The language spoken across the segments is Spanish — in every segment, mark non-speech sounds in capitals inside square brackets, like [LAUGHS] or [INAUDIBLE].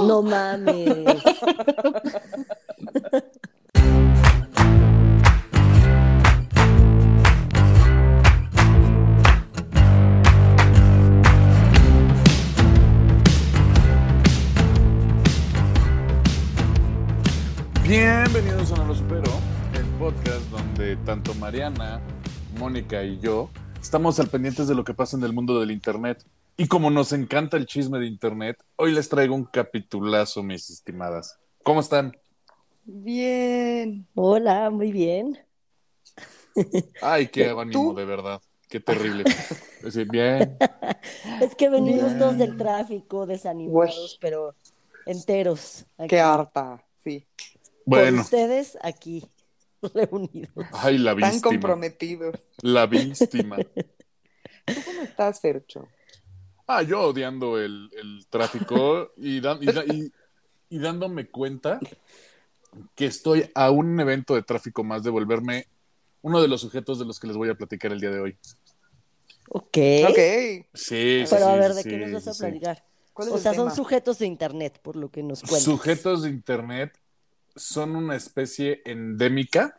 No mames. Bienvenidos a No Lo Supero, el podcast donde tanto Mariana, Mónica y yo estamos al pendientes de lo que pasa en el mundo del Internet. Y como nos encanta el chisme de Internet, hoy les traigo un capitulazo, mis estimadas. ¿Cómo están? Bien. Hola, muy bien. Ay, qué ánimo, de verdad. Qué terrible. [LAUGHS] Es decir, bien. Es que venimos Bien. todos del tráfico, desanimados, Uy. pero enteros. aquí. Qué harta, sí. Bueno, ustedes aquí [LAUGHS] reunidos. ay, la Tan víctima. comprometidos. La víctima. [LAUGHS] ¿Tú cómo estás, Fercho? Ah, yo odiando el, el tráfico y, dan- y da- y- y dándome cuenta que estoy a un evento de tráfico más de volverme uno de los sujetos de los que les voy a platicar el día de hoy. Ok. Ok. Sí, sí, Pero a sí, ver, ¿de sí, qué nos vas a sí. platicar? ¿Cuál es O sea, son sujetos de internet, por lo que nos cuentan. Sujetos de Internet son una especie endémica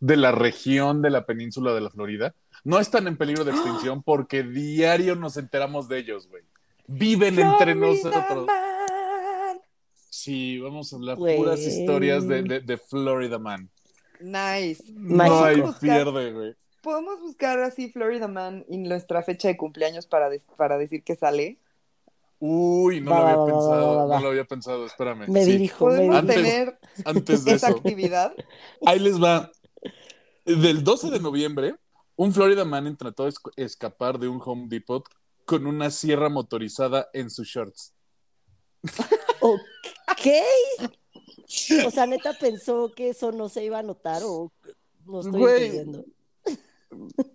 de la región de la península de la Florida. No están en peligro de extinción porque diario nos enteramos de ellos, güey. Viven entre nosotros. Man. Sí, vamos a hablar puras historias de, de, de Florida Man. Nice. No hay pierde, güey. ¿Podemos buscar así Florida Man y nuestra fecha de cumpleaños para, para decir que sale? Uy, no Va, lo va, había va, va, pensado, va, va. no lo había pensado, espérame. Me Sí, dirijo, ¿Podemos Antes- dirijo. tener Antes de esa eso, actividad? ahí les va. Del 12 de noviembre, un Florida Man intentó es- escapar de un Home Depot con una sierra motorizada en sus shorts. [LAUGHS] Ok. O sea, neta pensó que eso no se iba a notar o no estoy Güey. entendiendo. [LAUGHS]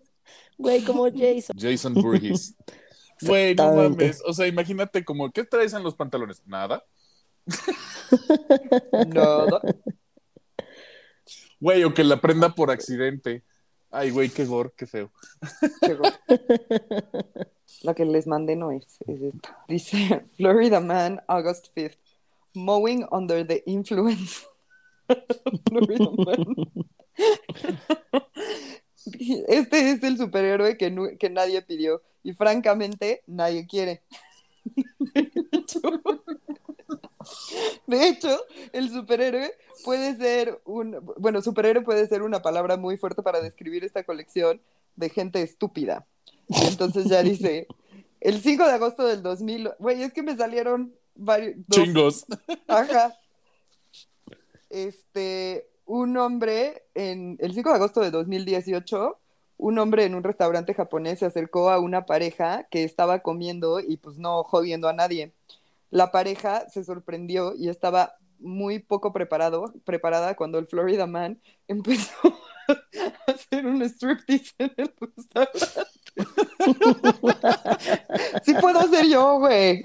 Güey, como Jason. Jason Burgess. [LAUGHS] Güey, no mames. O sea, imagínate como, ¿qué traes en los pantalones? Nada. No. Güey, o que la prenda por accidente. Ay, güey, qué gore, qué feo. Llegó. La que les mandé no es, es. Dice Florida Man, August 5th. Mowing under the influence. [LAUGHS] Florida Man. Este es el superhéroe que, que nadie pidió y francamente nadie quiere. [LAUGHS] De hecho, el superhéroe puede ser un, bueno, superhéroe puede ser una palabra muy fuerte para describir esta colección de gente estúpida. Y entonces ya dice, [LAUGHS] el 5 de agosto del 2000, güey, es que me salieron varios... dos. Chingos. [LAUGHS] Ajá. Este, un hombre, en el 5 de agosto de 2018, un hombre en un restaurante japonés se acercó a una pareja que estaba comiendo y pues no jodiendo a nadie. La pareja se sorprendió y estaba muy poco preparado, preparada cuando el Florida Man empezó a hacer un striptease en el restaurante. [LAUGHS] sí puedo ser yo, güey.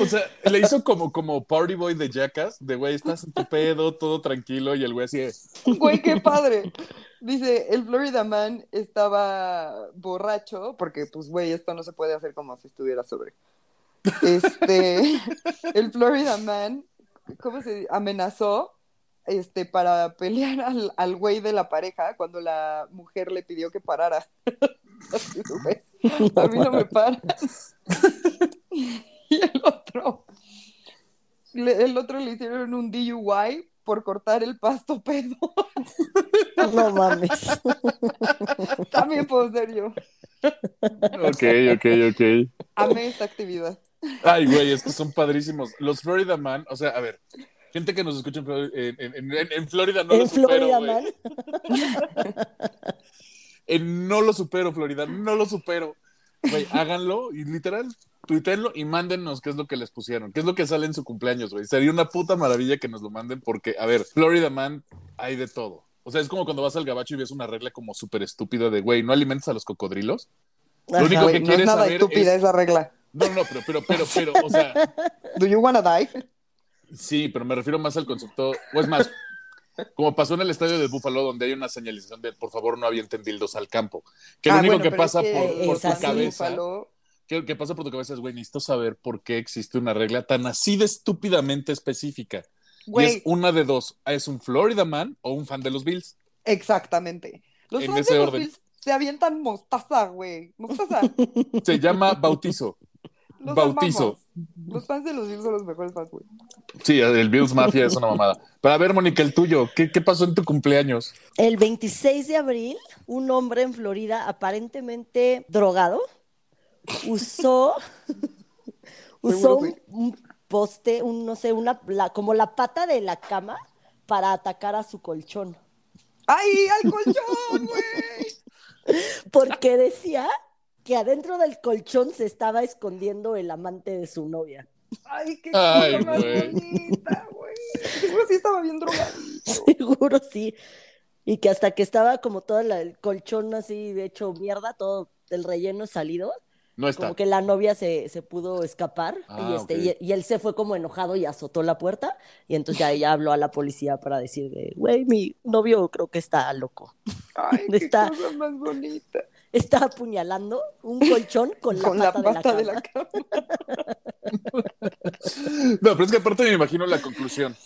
O sea, le hizo como, como party boy de Jackass, de güey, estás en tu pedo, todo tranquilo, y el güey así es. Güey, qué padre. Dice, el Florida Man estaba borracho, porque pues, güey, esto no se puede hacer como si estuviera sobre. Este, [LAUGHS] el Florida Man, ¿cómo se dice? Amenazó este, para pelear al, al güey de la pareja cuando la mujer le pidió que parara. [LAUGHS] [LAUGHS] A mí no me para. Y el otro, le- el otro le hicieron un DUI por cortar el pasto pedo. No mames. También puedo ser yo. Ok, ok, ok. Amé esta actividad. Ay, güey, es que son padrísimos. Los Florida Man, o sea, a ver, gente que nos escucha en, en- en- en- en Florida no lo en supero, Florida güey. Man. [LAUGHS] En no lo supero, Florida, no lo supero. Güey, háganlo y literal, tuítenlo y mándennos qué es lo que les pusieron, qué es lo que sale en su cumpleaños, güey. Sería una puta maravilla que nos lo manden porque, a ver, Florida Man hay de todo. O sea, es como cuando vas al gabacho y ves una regla como súper estúpida de, güey, no alimentes a los cocodrilos. Lo único Güey, que no es quieres nada saber estúpida es- esa regla. No, no, pero, pero, pero, pero, o sea, Do you wanna die? Sí, pero me refiero más al concepto, o es más, como pasó en el estadio de Búfalo, donde hay una señalización de por favor no avienten dildos al campo. Que lo Ah, único bueno, que es pasa que por, tu así, cabeza. ¿Qué, qué pasa por tu cabeza? Es, güey, necesito saber por qué existe una regla tan así de estúpidamente específica. Y es Güey, una de dos. ¿Es un Florida Man o un fan de los Bills? exactamente. Los En fans ese de los orden. Bills se avientan mostaza, güey. Mostaza. Se llama bautizo. Los Bautizo. amamos. Los fans de los Bills son los mejores fans, güey. Sí, el Bills Mafia es una mamada. Pero a ver, Mónica, el tuyo. ¿Qué, qué pasó en tu cumpleaños? El 26 de abril, un hombre en Florida aparentemente drogado usó, [LAUGHS] usó un, un poste, un, no sé, una, la- como la pata de la cama para atacar a su colchón. ¡Ay, al colchón, güey! [LAUGHS] Porque decía que adentro del colchón se estaba escondiendo el amante de su novia. ¡Ay, qué Ay, cosa más bonita, güey! Seguro sí estaba bien drogado. [LAUGHS] Seguro sí. Y que hasta que estaba como todo el colchón así de hecho mierda, todo el relleno salido, No está. como que la novia se, se pudo escapar Ah, y, este, ok. y, y él se fue como enojado y azotó la puerta y entonces ya ella habló a la policía para decir de, güey, mi novio creo que está loco. ¡Ay, [LAUGHS] qué Está- cosa más bonita! Está apuñalando un colchón con la Con la pata, pata de la cama. [LAUGHS] No, pero es que aparte me imagino la conclusión.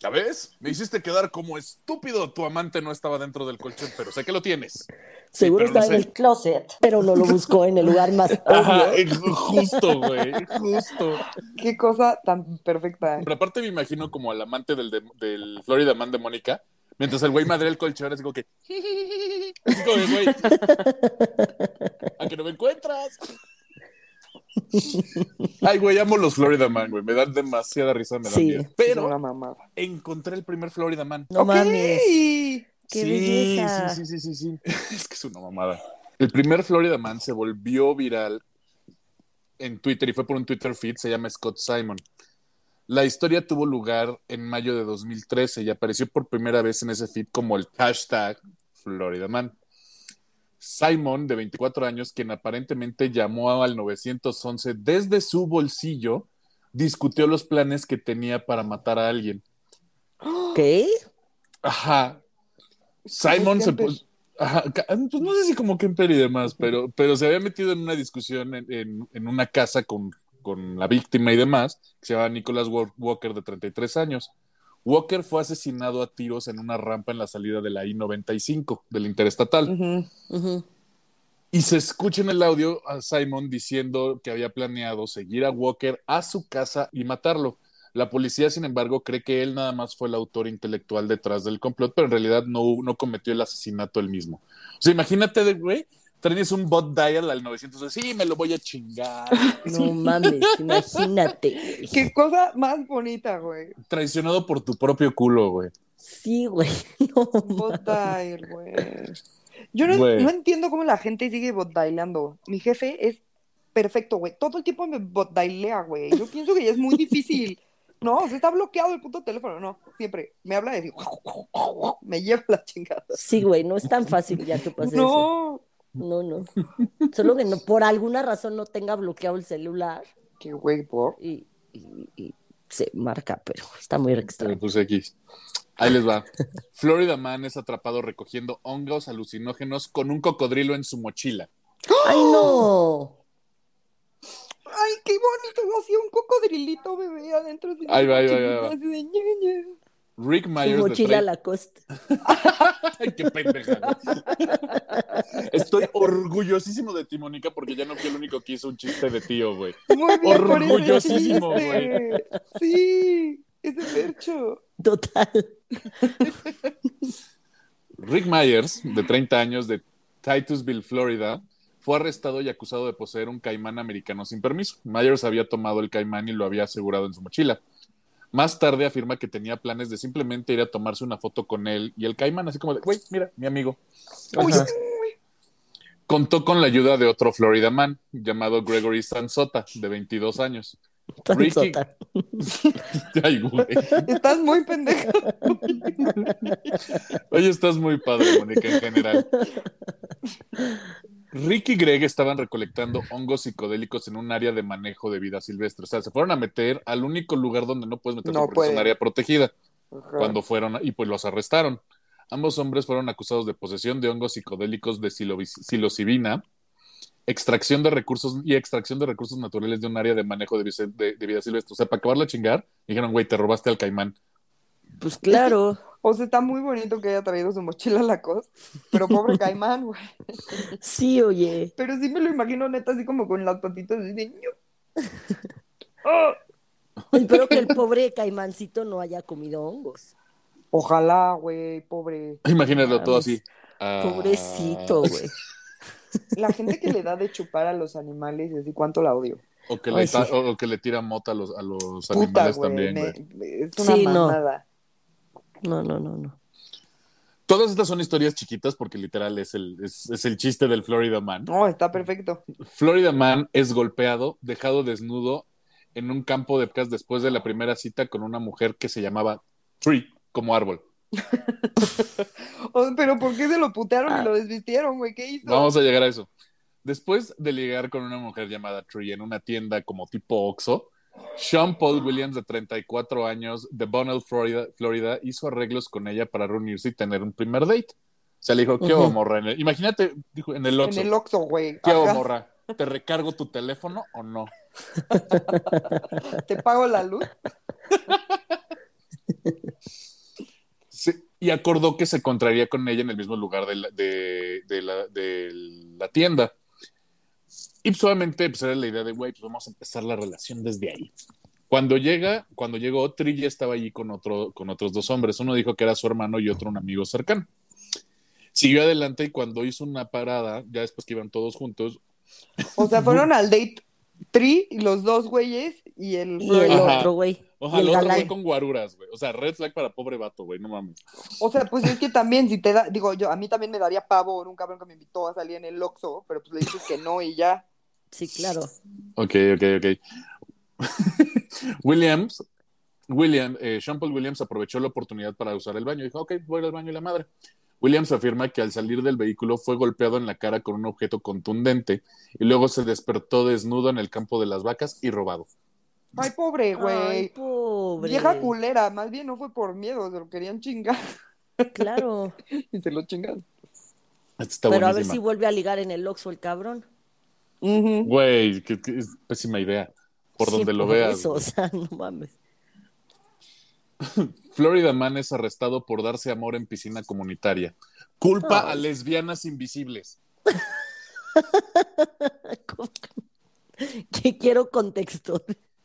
¿Ya ves? Me hiciste quedar como estúpido. Tu amante no estaba dentro del colchón, pero sé que lo tienes. Seguro no está en el closet, pero no lo buscó en el lugar más [LAUGHS] Ajá, obvio. eh, justo, güey, justo. ¡Qué cosa tan perfecta! Pero aparte me imagino como al amante del, de- del Florida Man de Mónica, mientras el güey madre el colchón, así como que... Así como güey, a que no me encuentras. Ay, güey, amo los Florida Man, güey. Me dan demasiada risa, me dan Sí. miedo. Pero encontré el primer Florida Man. No Ok. mames. Qué sí, belleza. sí, sí, sí, sí, sí. Es que es una mamada. El primer Florida Man se volvió viral en Twitter y fue por un Twitter feed, se llama Scott Simon. La historia tuvo lugar en mayo de 2013 y apareció por primera vez en ese feed como el hashtag Florida Man. Simon, de 24 años, quien aparentemente llamó al 911 desde su bolsillo, discutió los planes que tenía para matar a alguien. [GASPS] Ok. Ajá. Simon se puso. Ajá, pues no sé si como Kemper y demás, pero, pero se había metido en una discusión en, en- en una casa con, con la víctima y demás, que se llama Nicholas Wa- Walker, de 33 años. Walker fue asesinado a tiros en una rampa en la salida de la I-95, del Interestatal. Y se escucha en el audio a Simon diciendo que había planeado seguir a Walker a su casa y matarlo. La policía, sin embargo, cree que él nada más fue el autor intelectual detrás del complot, pero en realidad no, no cometió el asesinato él mismo. O sea, imagínate, de, güey, traes un bot dial al 900, sí, me lo voy a chingar. [LAUGHS] No mames, imagínate. ¡Qué cosa más bonita, güey! Traicionado por tu propio culo, güey. Sí, güey. [LAUGHS] No. Botdail, güey. Yo no, Güey. no entiendo cómo la gente sigue botdailando. Mi jefe es perfecto, güey. Todo el tiempo me botdailea, güey. Yo pienso que ya es muy difícil. No, o sea, está bloqueado el puto teléfono, no. Siempre me habla y digo, [LAUGHS] me lleva la chingada. Sí, güey, no es tan fácil ya que pase eso. No. No, no. Solo que no, por alguna razón no tenga bloqueado el celular Qué güey, por. y, y- y se marca, pero está muy Pero extraño. pues X. Ahí les va. Florida Man es atrapado recogiendo hongos alucinógenos con un cocodrilo en su mochila. ¡Ay, no! Ay, qué bonito. Hacía un cocodrilito bebé adentro de Ahí va, ahí va, ahí va. De. Rick Su Myers de mochila 30 Lacoste. [LAUGHS] Ay, qué pendeja. güey. Estoy orgullosísimo de ti, Mónica, porque ya no fui el único que hizo un chiste de tío, güey. Muy bien Orgullosísimo, chiste. Sí, ese percho. Total. Rick Myers, de 30 años, de Titusville, Florida, fue arrestado y acusado de poseer un caimán americano sin permiso. Myers había tomado el caimán y lo había asegurado en su mochila. Más tarde afirma que tenía planes de simplemente ir a tomarse una foto con él y el caimán, así como de, güey, mira, mi amigo. Uy. Contó con la ayuda de otro Florida man llamado Gregory Sansota, de 22 años. Ricky-. [LAUGHS] Ay, güey. estás muy pendeja. Oye, estás muy padre, Mónica, en general. Rick y Greg estaban recolectando hongos psicodélicos en un área de manejo de vida silvestre. O sea, se fueron a meter al único lugar donde no puedes meterte No porque es un área protegida. Ajá. Cuando fueron y pues los arrestaron. Ambos hombres fueron acusados de posesión de hongos psicodélicos de psilocibina extracción de recursos y extracción de recursos naturales de un área de manejo de, vice- de- de vida silvestre. O sea, para acabarla a chingar, dijeron, güey, te robaste al caimán. Pues claro. O sea, está muy bonito que haya traído su mochila a la costa, pero pobre [LAUGHS] caimán, güey. Sí, oye. Pero sí me lo imagino neta así como con las patitas así de... "Ñu". [LAUGHS] ¡Ah! Espero que el pobre caimancito no haya comido hongos. Ojalá, güey, pobre. Imagínatelo todo así. Ah. Pobrecito, güey. La gente que le da de chupar a los animales así, ¿cuánto la odio? O que, Ay, le ta- sí. o que le tira mota a los, a los Puta, animales güey. también, me- güey. es una Sí, no. mamada. No, no, no, no. Todas estas son historias chiquitas porque literal es el, es, es el chiste del Florida Man. No, está perfecto. Florida Man es golpeado, dejado desnudo en un campo de pescas después de la primera cita con una mujer que se llamaba Tree, como árbol. [LAUGHS] Pero ¿por qué se lo putearon Ah. y lo desvistieron, güey? ¿Qué hizo? Vamos a llegar a eso. Después de ligar con una mujer llamada Tree en una tienda como tipo Oxxo, Sean Paul Williams, de 34 años, de Bonnell, Florida, Florida, hizo arreglos con ella para reunirse y tener un primer date. O sea, le dijo, ¿qué hago, morra? En el- imagínate, dijo, en el Oxxo, En el Oxxo, güey. ¿qué hago, morra? ¿Te recargo tu teléfono o no? [LAUGHS] ¿Te pago la luz? [LAUGHS] Y acordó que se encontraría con ella en el mismo lugar de la, de, de la, de la tienda. Y suavemente pues, era la idea de, güey, pues vamos a empezar la relación desde ahí. Cuando llega, cuando llegó, Tri ya estaba allí con, otro, con otros dos hombres. Uno dijo que era su hermano y otro un amigo cercano. Siguió adelante y cuando hizo una parada, ya después que iban todos juntos, O sea, fueron [LAUGHS] al date Tri, los dos güeyes y el Y el otro, güey. Ojalá otro galán. güey con guaruras, güey. O sea, red flag para pobre vato, güey, no mames. O sea, pues es que también, si te da, digo, yo, a mí también me daría pavor un cabrón que me invitó a salir en el Oxxo, pero pues le dices que no y ya. Sí, claro. Ok, ok, ok. [LAUGHS] Williams, William, eh, Sean Paul Williams aprovechó la oportunidad para usar el baño. Dijo, ok, voy al baño y la madre. Williams afirma que al salir del vehículo fue golpeado en la cara con un objeto contundente y luego se despertó desnudo en el campo de las vacas y robado. Ay, pobre, Ay, güey. pobre. Vieja culera, más bien no fue por miedo, se lo querían chingar Claro. [LAUGHS] y se lo está Pero a ver si vuelve a ligar en el Oxxo el cabrón. Güey, que, que es pésima idea. Por Sí, donde lo por veas. Eso, o güey. sea, no mames. [LAUGHS] Florida Man es arrestado por darse amor en piscina comunitaria. Culpa a lesbianas invisibles. [LAUGHS] ¿Cómo que- que quiero contexto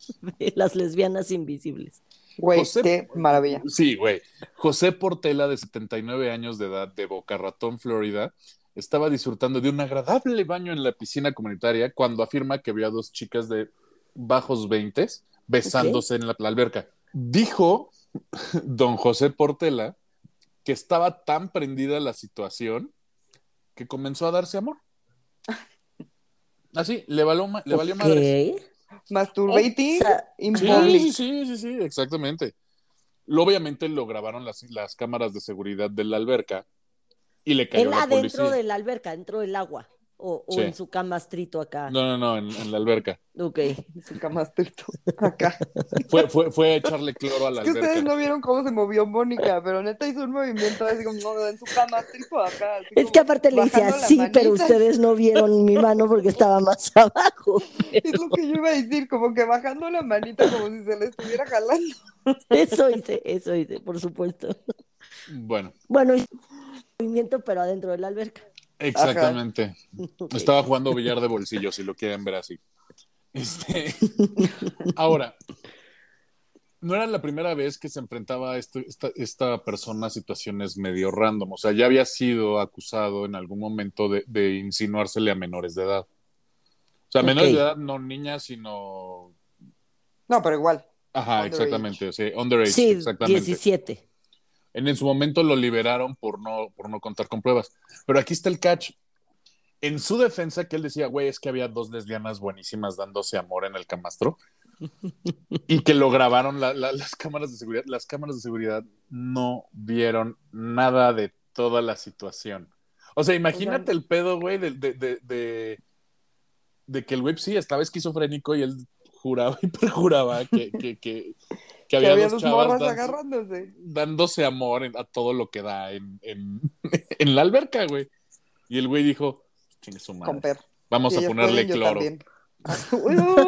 [LAUGHS] de las lesbianas invisibles. Güey, José- qué maravilla. Sí, güey. José Portela, de 79 años de edad, de Boca Ratón, Florida, estaba disfrutando de un agradable baño en la piscina comunitaria cuando afirma que vio a dos chicas de bajos 20 besándose en la, la alberca. Dijo [LAUGHS] don José Portela que estaba tan prendida la situación que comenzó a darse amor. [LAUGHS] Así, le valió, le valió Ok. madres. Masturbating O sea, in Sí, sí, sí, sí, sí, exactamente. Lo- Obviamente lo grabaron las, las cámaras de seguridad de la alberca y le cayó Él la adentro policía. de la alberca, dentro del agua. O, o Sí. en su camastrito acá. No, no, no, en, en la alberca. Ok. Su camastrito acá. Fue, fue, fue a echarle cloro a la Es que ustedes alberca. no vieron cómo se movió Mónica, pero neta hizo un movimiento así como no, en su camastrito acá. así Es que aparte le la así, pero ustedes no vieron mi mano porque estaba más [LAUGHS] abajo. Es lo que yo iba a decir, como que bajando la manita como si se le estuviera jalando. Eso hice, eso hice, por supuesto. Bueno, Bueno, movimiento, pero adentro de la alberca. Exactamente. [LAUGHS] Estaba jugando billar de bolsillo, si lo quieren ver así. Este, [LAUGHS] Ahora, no era la primera vez que se enfrentaba esto- esta, esta persona a situaciones medio random. O sea, ya había sido acusado en algún momento de, de insinuársele a menores de edad. O sea, menores de edad, no niñas, sino. No, pero igual. Ajá, Underage. exactamente. O sea, underage, Sí, exactamente. 17. En, en su momento lo liberaron por no, por no contar con pruebas. Pero aquí está el catch. En su defensa, que él decía, güey, es que había dos lesbianas buenísimas dándose amor en el camastro [LAUGHS] y que lo grabaron la- la- las cámaras de seguridad. Las cámaras de seguridad no vieron nada de toda la situación. O sea, imagínate el pedo, güey, de, de, de, de, de que el güey sí estaba esquizofrénico y él juraba y [LAUGHS] perjuraba que, que, que, que Que había, había dos dos chavas morras agarrándose. dándose amor en- a todo lo que da en, en, [LAUGHS] en la alberca, güey. Y el güey dijo, chingue su madre. Con per. Vamos Si a ponerle pueden, cloro. [LAUGHS]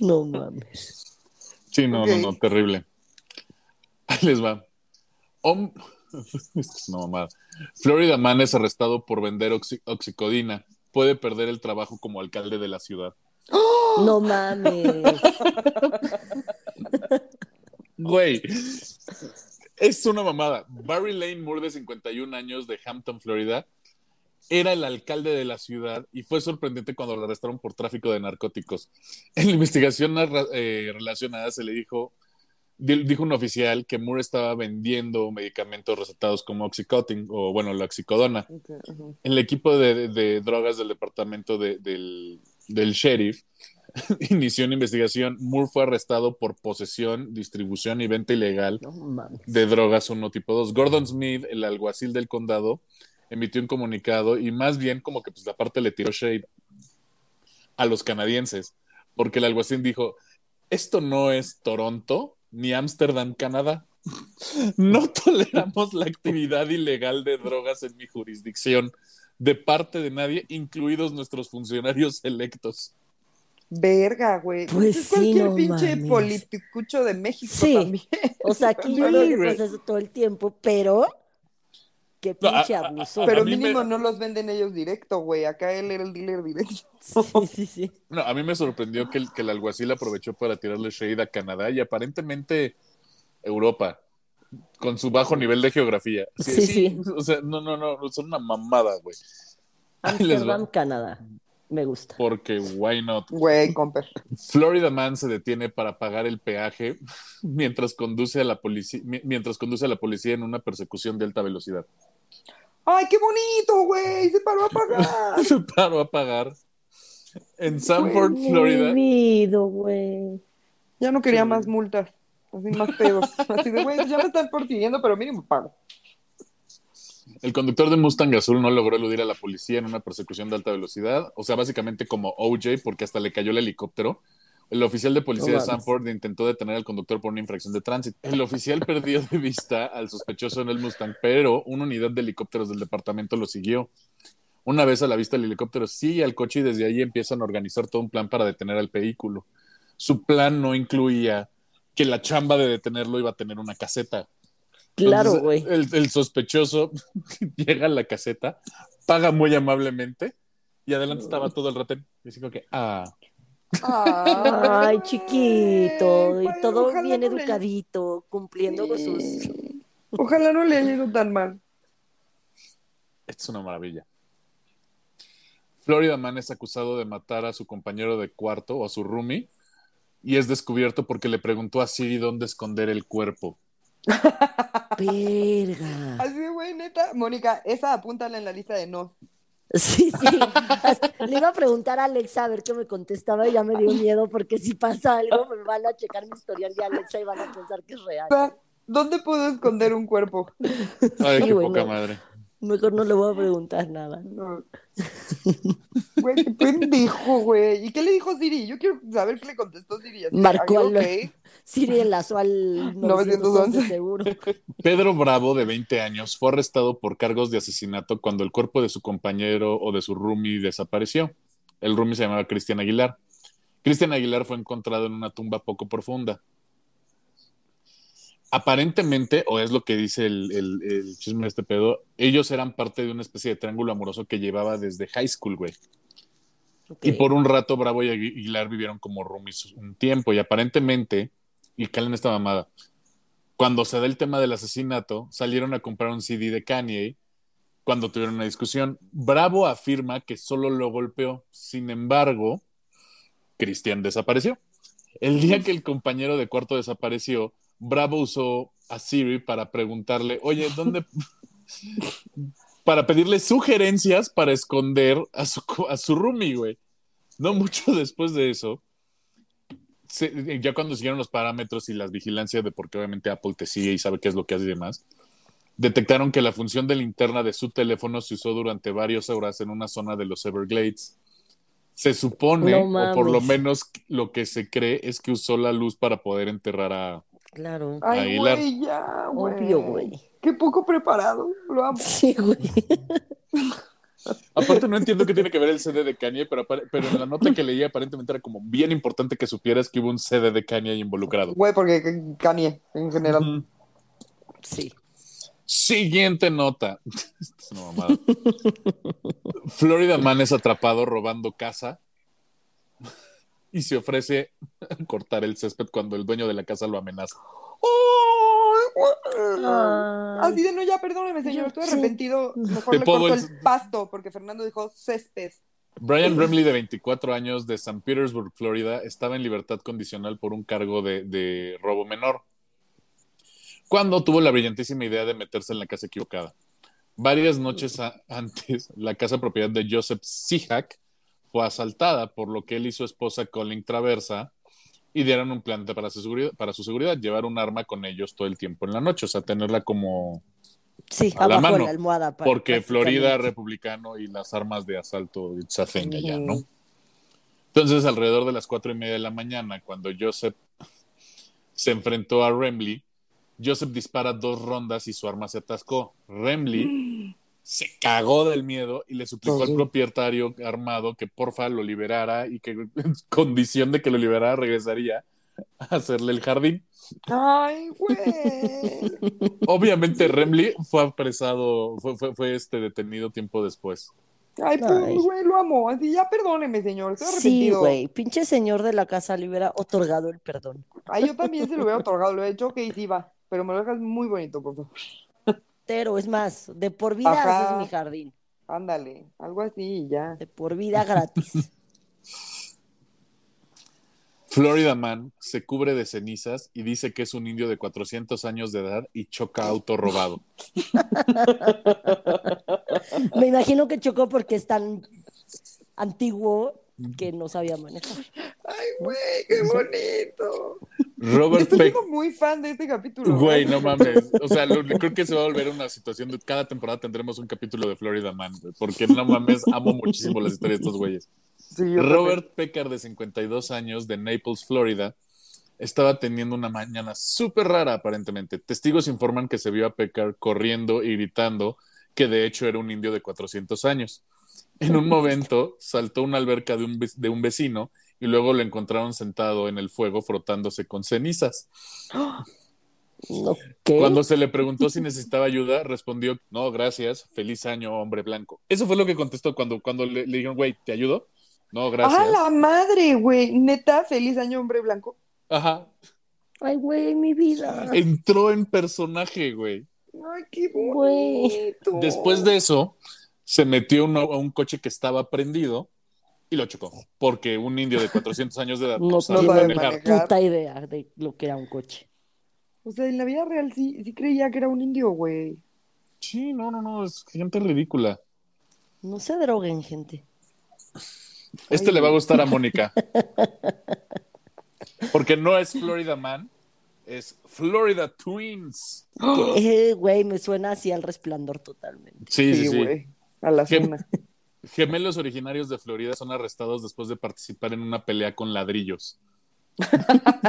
no. Mames. Sí, no, Ok. no, no, terrible. Ahí les va. Hom- [LAUGHS] es que es una mamada. Florida Man es arrestado por vender oxi- oxicodina. Puede perder el trabajo como alcalde de la ciudad. No mames. [LAUGHS] Güey, es una mamada. Barry Lane Moore, de 51 años, de Hampton, Florida, era el alcalde de la ciudad y fue sorprendente cuando lo arrestaron por tráfico de narcóticos. En la investigación eh, relacionada se le dijo, di- dijo un oficial que Moore estaba vendiendo medicamentos recetados como Oxycontin, o bueno, la oxicodona. El equipo de, de- de drogas del departamento de- del, del sheriff [LAUGHS] inició una investigación. Moore fue arrestado por posesión, distribución y venta ilegal No de drogas 1 tipo 2. Gordon Smith, el alguacil del condado, emitió un comunicado y más bien como que pues la parte le tiró shade a los canadienses, porque el alguacil dijo, esto no es Toronto ni Ámsterdam, Canadá. No toleramos la actividad ilegal de drogas en mi jurisdicción de parte de nadie, incluidos nuestros funcionarios electos. Verga, güey. Pues es sí, cualquier no pinche mames. politicucho de México Sí. también. O sea, [LAUGHS] aquí yo pasa eso todo el tiempo, pero qué pinche abuso. Pero me- mínimo no los venden ellos directo, güey. Acá él era el dealer directo. [LAUGHS] Sí, sí, sí. No, a mí me sorprendió que el, que el alguacil aprovechó para tirarle shade a Canadá y aparentemente Europa, con su bajo nivel de geografía. Sí, sí. O sea, no, no, no, son una mamada, güey. [LAUGHS] Amsterdam, Canadá. Me gusta. Porque, why not? Güey, comper. Florida Man se detiene para pagar el peaje [LAUGHS] mientras conduce a la policía, mientras conduce a la policía en una persecución de alta velocidad. ¡Ay, qué bonito, güey! Se paró a pagar. [LAUGHS] Se paró a pagar en Sanford, Güey. Florida. Vivido, güey. Ya no quería Sí. más multas. Así más pedos. [LAUGHS] Así de, güey, ya me están persiguiendo, pero mínimo pago. El conductor de Mustang Azul no logró eludir a la policía en una persecución de alta velocidad, o sea, básicamente como OJ, porque hasta le cayó el helicóptero. El oficial de policía No de. Sanford intentó detener al conductor por una infracción de tránsito. El oficial perdió de vista al sospechoso en el Mustang, pero una unidad de helicópteros del departamento lo siguió. Una vez a la vista el helicóptero sigue al coche y desde ahí empiezan a organizar todo un plan para detener al vehículo. Su plan no incluía que la chamba de detenerlo iba a tener una caseta. Claro, güey. El, el sospechoso [LAUGHS] llega a la caseta, paga muy amablemente y adelante estaba todo el ratén. Y así como que, ah, Ay, chiquito. Y todo ojalá bien no le- educadito, cumpliendo con sus. Ojalá no le haya ido tan mal. esto es una maravilla. Florida Man es acusado de matar a su compañero de cuarto o a su roomie y es descubierto porque le preguntó a Siri dónde esconder el cuerpo. Verga. Así de, güey, neta. Mónica, esa apúntala en la lista de no. Sí, sí. Le iba a preguntar a Alexa a ver qué me contestaba y ya me dio miedo porque si pasa algo me van a checar mi historial de Alexa y van a pensar que es real. ¿Dónde puedo esconder un cuerpo? Ay, Sí, qué poca madre. Mejor no le voy a preguntar nada. No. Güey, qué pendejo, güey. ¿Y qué le dijo Siri? Yo quiero saber qué le contestó Siri. Así, Marcó "Are you al- okay?" [LAUGHS] Siri enlazó al 911. 911 seguro. Pedro Bravo, de 20 años, fue arrestado por cargos de asesinato cuando el cuerpo de su compañero o de su roomie desapareció. El roomie se llamaba Cristian Aguilar. Cristian Aguilar fue encontrado en una tumba poco profunda. Aparentemente, o es lo que dice el, el- el chisme de este pedo, ellos eran parte de una especie de triángulo amoroso que llevaba desde high school, güey. Y por un rato Bravo y Aguilar vivieron como roomies un tiempo y aparentemente, y calen esta mamada, cuando se da el tema del asesinato, salieron a comprar un CD de Kanye cuando tuvieron una discusión. Bravo afirma que solo lo golpeó, sin embargo, Cristian desapareció. El día que el compañero de cuarto desapareció, Bravo usó a Siri para preguntarle, oye, ¿dónde... [LAUGHS] para pedirle sugerencias para esconder a su, a su roomie, güey. No mucho después de eso, se- ya cuando siguieron los parámetros y las vigilancias de porque obviamente Apple te sigue y sabe qué es lo que hace y demás, detectaron que la función de linterna de su teléfono se usó durante varias horas en una zona de los Everglades. Se supone, No o por lo menos lo que se cree, es que usó la luz para poder enterrar a, Claro. Ay, Aguilar. güey, ya, güey. Obvio, güey. Qué poco preparado. Lo amo. [LAUGHS] Sí, güey. Aparte no entiendo qué tiene que ver el CD de Kanye, pero, pero en la nota que leí aparentemente era como bien importante que supieras que hubo un CD de Kanye involucrado. Güey, porque Kanye, en general. Sí. Siguiente nota. [LAUGHS] Esto es una mamada. Florida Man es atrapado robando casa y se ofrece a [LAUGHS] cortar el césped cuando el dueño de la casa lo amenaza. Ay. Así de no, ya perdóneme, señor, estoy arrepentido. Mejor Te le pongo corto el- el pasto, porque Fernando dijo césped. Brian Remley, de 24 años, de St. Petersburg, Florida, estaba en libertad condicional por un cargo de, de robo menor. Cuando tuvo la brillantísima idea de meterse en la casa equivocada. Varias noches [LAUGHS] antes, la casa propiedad de Joseph Sihak fue asaltada, por lo que él y su esposa Colin Traversa idearon un plan para su, seguridad, para su seguridad, llevar un arma con ellos todo el tiempo en la noche, o sea, tenerla como... Sí, A la abajo de mano, la almohada. Porque Florida republicano y las armas de asalto a thing allá. ¿no? Entonces, alrededor de las cuatro y media de la mañana, cuando Joseph se enfrentó a Remley, Joseph dispara dos rondas y su arma se atascó. Remley [GASPS] [CLEARS THROAT] se cagó del miedo y le suplicó al propietario armado que porfa lo liberara y que en [LAUGHS] condición de que lo liberara regresaría a hacerle el jardín. Ay, güey. Obviamente Remley fue apresado, fue, fue, fue este detenido tiempo después. Ay, pues, güey, lo amo. Así, ya perdóneme, señor, estoy Sí, güey. Pinche señor de la casa le hubiera otorgado el perdón. Ay, yo también se lo hubiera otorgado, lo he hecho que sí va, pero me lo dejas muy bonito, por favor. Pero es más, de por vida Ajá. haces mi jardín. Ándale, algo así y ya. De por vida gratis. [LAUGHS] Florida Man se cubre de cenizas y dice que es un indio de 400 años de edad y choca auto robado. [LAUGHS] Me imagino que chocó porque es tan antiguo que no sabía manejar. Ay, güey, qué bonito. Robert [LAUGHS] Estoy Peck. muy fan de este capítulo. Güey, no mames. O sea, lo- creo que se va a volver una situación de cada temporada tendremos un capítulo de Florida Man, güey, porque no mames, amo muchísimo las historias de estos güeyes. Sí, Robert Pecker, de 52 años, de Naples, Florida, estaba teniendo una mañana súper rara, aparentemente. Testigos informan que se vio a Pecker corriendo y gritando que de hecho era un indio de 400 años. En un momento saltó una alberca de un, de un vecino y luego lo encontraron sentado en el fuego frotándose con cenizas. [GASPS] Cuando se le preguntó si necesitaba ayuda, respondió, no, gracias, feliz año, hombre blanco. Eso fue lo que contestó cuando, cuando le, le dijeron, güey, ¿te ayudo? No, gracias. ¡Ah, la madre, güey! Neta, feliz año, hombre blanco. Ajá. Ay, güey, mi vida. Entró en personaje, güey. Ay, qué Güey. bonito. Después de eso, se metió uno- a un coche que estaba prendido y lo chocó. Porque un indio de 400 años de edad No no sabe sabe manejar. manejar. Puta idea de lo que era un coche. O sea, en la vida real sí, sí creía que era un indio, güey. Sí, no, no, no, es gente ridícula. No se droguen, gente. Este Ay, le va a gustar a Mónica. [LAUGHS] Porque no es Florida Man, es Florida Twins. Eh, Güey, me suena así al resplandor totalmente. Sí, sí, Sí, sí. güey. A la ¿Qué? cena. Gemelos originarios de Florida son arrestados después de participar en una pelea con ladrillos.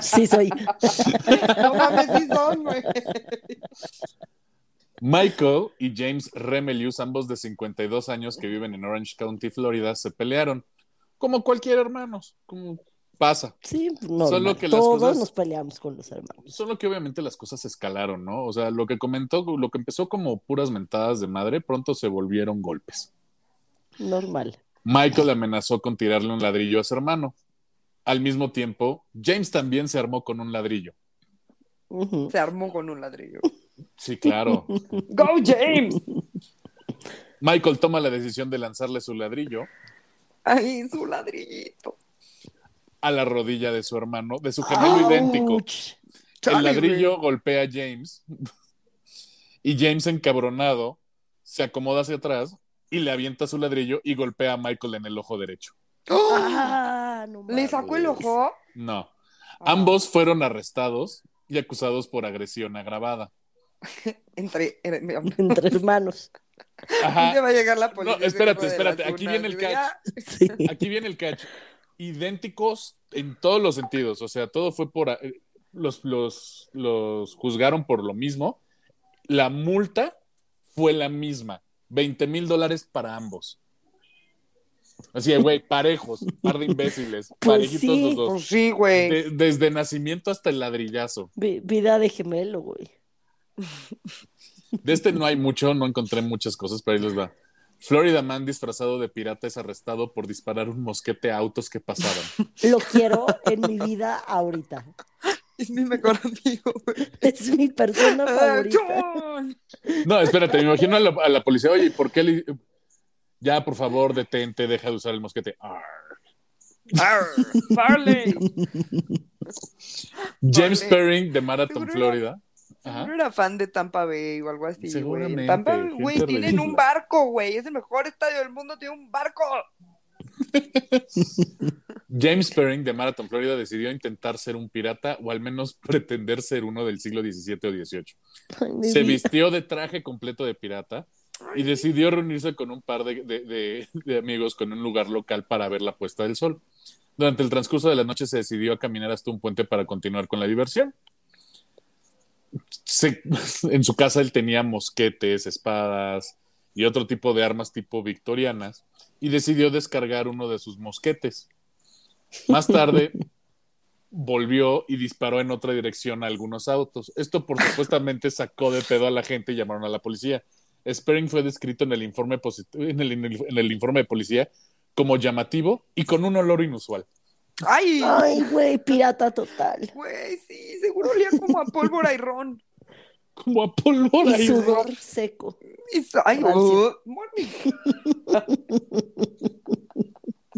Sí, soy. No mames, sí son, güey. Michael y James Remelius, ambos de 52 años que viven en Orange County, Florida, se pelearon. Como cualquier hermanos, como pasa. Sí, no. Solo que las Todos cosas- nos peleamos con los hermanos. Solo que obviamente las cosas escalaron, ¿no? O sea, lo que comentó, lo que empezó como puras mentadas de madre, pronto se volvieron golpes. Normal. Michael amenazó con tirarle un ladrillo a su hermano. Al mismo tiempo, James también se armó con un ladrillo. Se armó con un ladrillo. Sí, claro. [LAUGHS] ¡Go, James! Michael toma la decisión de lanzarle su ladrillo Ay, su ladrillito. a la rodilla de su hermano, de su gemelo idéntico. El ladrillo golpea a James [LAUGHS] y James, encabronado, se acomoda hacia atrás y le avienta su ladrillo y golpea a Michael en el ojo derecho. ¡Oh! Ah, no ¿Le sacó el ojo? No. Ah, Ambos fueron arrestados y acusados por agresión agravada. [LAUGHS] Entre. mira, Entre hermanos. Ajá. Ya va a llegar la policía. No, espérate, espérate, aquí viene el catch. Sí. Aquí viene el catch. Idénticos en todos los sentidos. O sea, todo fue por. eh, los, los, los juzgaron por lo mismo. La multa fue la misma, 20 mil dólares para ambos. Así de, güey, parejos, par de [LAUGHS] imbéciles, Pues parejitos sí. los dos. Pues sí, güey. De- desde nacimiento hasta el ladrillazo. Vi- Vida de gemelo, güey. De este no hay mucho, no encontré muchas cosas, pero ahí les va. Florida Man disfrazado de pirata es arrestado por disparar un mosquete a autos que pasaban. Lo quiero en mi vida ahorita. Es mi mejor [LAUGHS] amigo, güey. Es mi persona Ah, favorita. ¡chon! No, espérate, me imagino a la, a la policía, oye, ¿por qué le- Ya, por favor, detente, deja de usar el mosquete. Arr. Arr, Farley. [LAUGHS] James Órale. Perring de Marathon, Seguro Florida. Seguro Ajá. era fan de Tampa Bay o algo así, güey. Seguramente, Tampa, gente güey, tienen ridícula. un barco, güey. Es el mejor estadio del mundo, tiene un barco. [LAUGHS] James Perring de Marathon, Florida decidió intentar ser un pirata o al menos [LAUGHS] pretender ser uno del siglo XVII o XVIII. Se vistió de traje completo de pirata y decidió reunirse con un par de, de- de- de amigos con un lugar local para ver la puesta del sol. Durante el transcurso de la noche se decidió a caminar hasta un puente para continuar con la diversión. Se- [LAUGHS] en su casa él tenía mosquetes, espadas y otro tipo de armas tipo victorianas y decidió descargar uno de sus mosquetes. Más tarde volvió y disparó en otra dirección a algunos autos. Esto por supuestamente sacó de pedo a la gente y llamaron a la policía. Sperring fue descrito en el informe en el, en el- en el informe de policía como llamativo y con un olor inusual. Ay, Ay, güey, pirata total. güey, sí, seguro olía como a pólvora y ron. Como a pólvora Y y sudor seco. Y Ay, oh. [LAUGHS]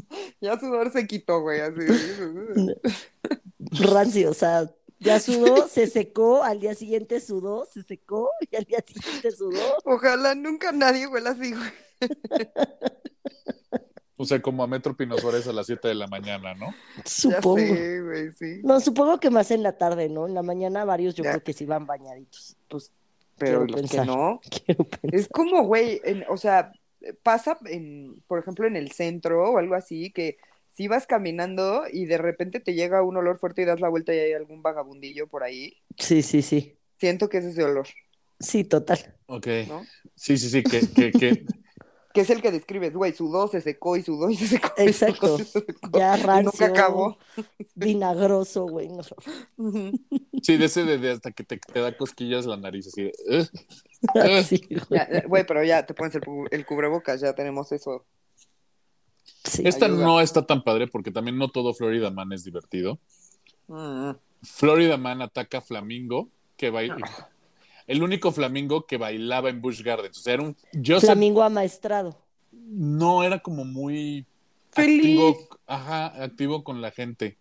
[LAUGHS] Ya sudor se quitó, güey, así. Rancio, o sea, ya sudó, [LAUGHS] se secó, al día siguiente sudó, se secó y al día siguiente sudó. Ojalá nunca nadie huela así, güey. O sea, como a Metro Pino Suárez a las 7 de la mañana, ¿no? Supongo. Ya sé, güey, sí. No, supongo que más en la tarde, ¿no? En la mañana varios yo Ya. creo que sí van bañaditos. Pues, pero los pensar. que no. [LAUGHS] Quiero pensar. Es como, güey, en- o sea, pasa, en, por ejemplo, en el centro o algo así, que si vas caminando y de repente te llega un olor fuerte y das la vuelta y hay algún vagabundillo por ahí, Sí, sí, sí. siento que es ese olor, Sí, total. Ok. ¿no? Sí, sí, sí, que, que, que- Que es el que describes, güey, sudó, se secó y sudó y se secó. y Exacto. sudó y se secó, Ya y rancio. nunca acabó. Vinagroso, güey. [LAUGHS] no. Sí, de ese de, de hasta que te, te da cosquillas la nariz, así de, "Ugh". [LAUGHS] Ah. Sí, güey. Ya, Güey, pero ya te pones el, el cubrebocas, ya tenemos eso. Sí. Esta Ayuda. no está tan padre porque también no todo Florida Man es divertido. Mm. Florida Man ataca a Flamingo, que baila. El único flamingo que bailaba en Busch Gardens. O sea, era un. Joseph Flamingo amaestrado. no era como muy Feliz. activo, ajá, activo con la gente.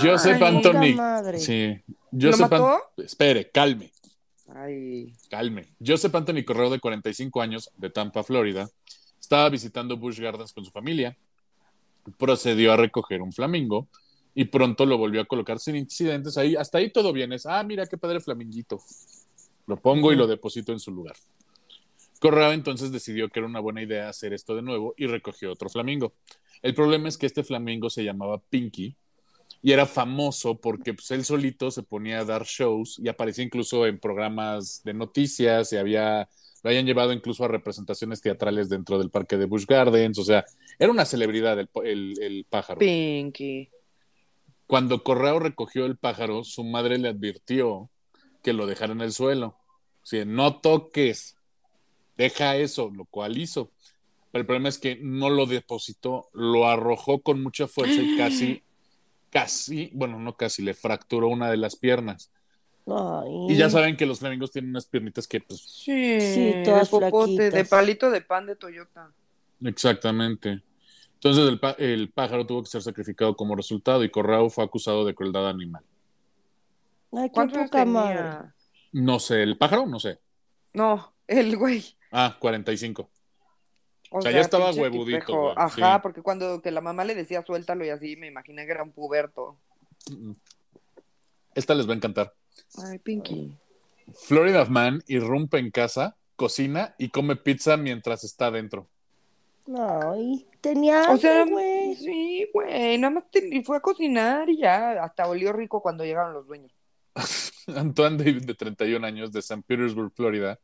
Joseph Ay, Anthony. madre. Sí. ¿Lo Joseph An- mató? Espere, calme, Ay, calme. Joseph Anthony Correo, de 45 años, de Tampa, Florida, estaba visitando Busch Gardens con su familia. Procedió a recoger un flamingo y pronto lo volvió a colocar sin incidentes. Ahí, hasta ahí todo bien. Es, ah, mira qué padre flaminguito. Lo pongo y lo deposito en su lugar. Correo entonces decidió que era una buena idea hacer esto de nuevo y recogió otro flamingo. El problema es que este flamingo se llamaba Pinky y era famoso porque pues, él solito se ponía a dar shows y aparecía incluso en programas de noticias y había lo habían llevado incluso a representaciones teatrales dentro del parque de Busch Gardens, o sea, era una celebridad el, el- el pájaro. Pinky. Cuando Correo recogió el pájaro, su madre le advirtió que lo dejara en el suelo. O sea, no toques, deja eso, lo cual hizo. Pero el problema es que no lo depositó, lo arrojó con mucha fuerza y casi, [GASPS] casi, bueno, no casi, le fracturó una de las piernas. Ay. Y ya saben que los flamingos tienen unas piernitas que, pues, Sí, Sí, todas de popote, de palito de pan de Toyota. exactamente. Entonces el, el pájaro tuvo que ser sacrificado como resultado y Corrao fue acusado de crueldad animal. Ay, qué ¿Cuántos años poca madre. No sé, ¿el pájaro? No sé. No, el güey. Ah, 45. O, O sea, ya estaba huevudito, güey, Ajá, sí. porque cuando que la mamá le decía suéltalo y así, me imaginé que era un puberto. Esta les va a encantar. Ay, Pinky. Florida Man irrumpe en casa, cocina y come pizza mientras está dentro. Ay, tenía O sea, güey. sí, güey, nada más te- y fue a cocinar y ya, hasta olió rico cuando llegaron los dueños. [LAUGHS] Antoine David, de 31 años, de St. Petersburg, Florida,